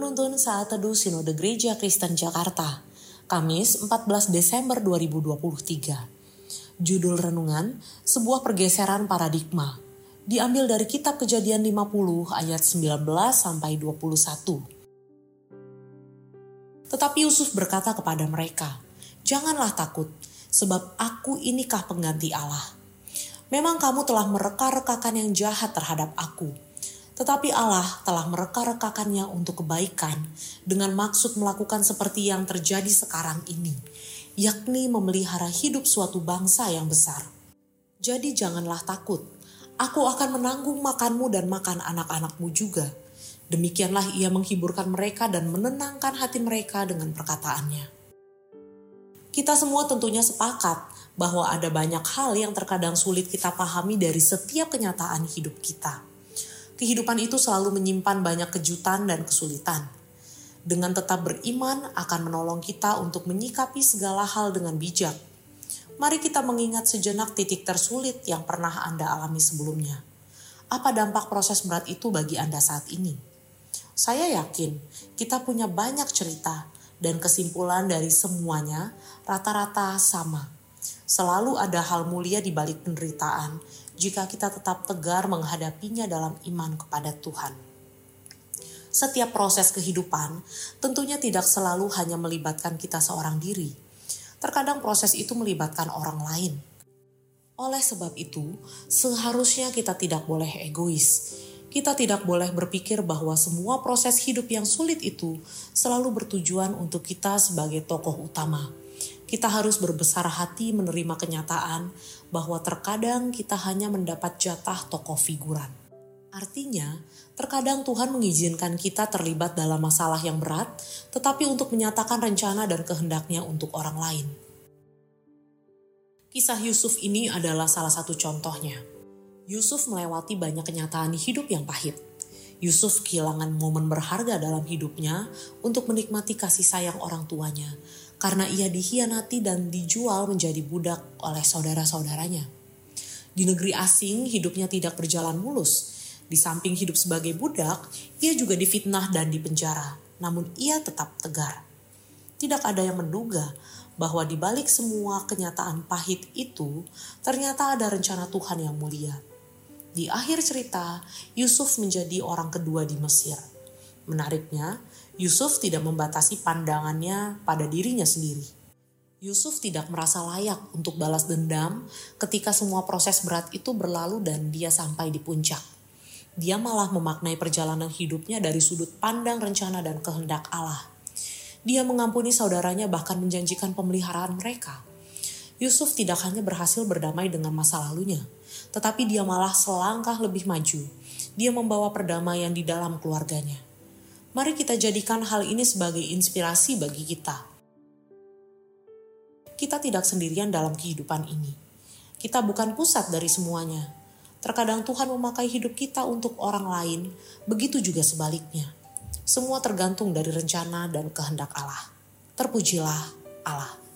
Penuntun Saat Teduh Sinode Gereja Kristen Jakarta, Kamis 14 Desember 2023. Judul Renungan, Sebuah Pergeseran Paradigma, diambil dari Kitab Kejadian 50 ayat 19 sampai 21. Tetapi Yusuf berkata kepada mereka, Janganlah takut, sebab aku inikah pengganti Allah. Memang kamu telah mereka-rekakan yang jahat terhadap aku, tetapi Allah telah mereka-rekakannya untuk kebaikan dengan maksud melakukan seperti yang terjadi sekarang ini, yakni memelihara hidup suatu bangsa yang besar. Jadi janganlah takut, aku akan menanggung makanmu dan makan anak-anakmu juga. Demikianlah ia menghiburkan mereka dan menenangkan hati mereka dengan perkataannya. Kita semua tentunya sepakat bahwa ada banyak hal yang terkadang sulit kita pahami dari setiap kenyataan hidup kita kehidupan itu selalu menyimpan banyak kejutan dan kesulitan. Dengan tetap beriman akan menolong kita untuk menyikapi segala hal dengan bijak. Mari kita mengingat sejenak titik tersulit yang pernah Anda alami sebelumnya. Apa dampak proses berat itu bagi Anda saat ini? Saya yakin kita punya banyak cerita dan kesimpulan dari semuanya rata-rata sama. Selalu ada hal mulia di balik penderitaan jika kita tetap tegar menghadapinya dalam iman kepada Tuhan. Setiap proses kehidupan tentunya tidak selalu hanya melibatkan kita seorang diri. Terkadang proses itu melibatkan orang lain. Oleh sebab itu, seharusnya kita tidak boleh egois. Kita tidak boleh berpikir bahwa semua proses hidup yang sulit itu selalu bertujuan untuk kita sebagai tokoh utama kita harus berbesar hati menerima kenyataan bahwa terkadang kita hanya mendapat jatah tokoh figuran. Artinya, terkadang Tuhan mengizinkan kita terlibat dalam masalah yang berat, tetapi untuk menyatakan rencana dan kehendaknya untuk orang lain. Kisah Yusuf ini adalah salah satu contohnya. Yusuf melewati banyak kenyataan hidup yang pahit. Yusuf kehilangan momen berharga dalam hidupnya untuk menikmati kasih sayang orang tuanya, karena ia dikhianati dan dijual menjadi budak oleh saudara-saudaranya. Di negeri asing, hidupnya tidak berjalan mulus. Di samping hidup sebagai budak, ia juga difitnah dan dipenjara, namun ia tetap tegar. Tidak ada yang menduga bahwa di balik semua kenyataan pahit itu, ternyata ada rencana Tuhan yang mulia. Di akhir cerita, Yusuf menjadi orang kedua di Mesir. Menariknya, Yusuf tidak membatasi pandangannya pada dirinya sendiri. Yusuf tidak merasa layak untuk balas dendam ketika semua proses berat itu berlalu dan dia sampai di puncak. Dia malah memaknai perjalanan hidupnya dari sudut pandang rencana dan kehendak Allah. Dia mengampuni saudaranya bahkan menjanjikan pemeliharaan mereka. Yusuf tidak hanya berhasil berdamai dengan masa lalunya, tetapi dia malah selangkah lebih maju. Dia membawa perdamaian di dalam keluarganya. Mari kita jadikan hal ini sebagai inspirasi bagi kita. Kita tidak sendirian dalam kehidupan ini. Kita bukan pusat dari semuanya. Terkadang Tuhan memakai hidup kita untuk orang lain, begitu juga sebaliknya. Semua tergantung dari rencana dan kehendak Allah. Terpujilah Allah.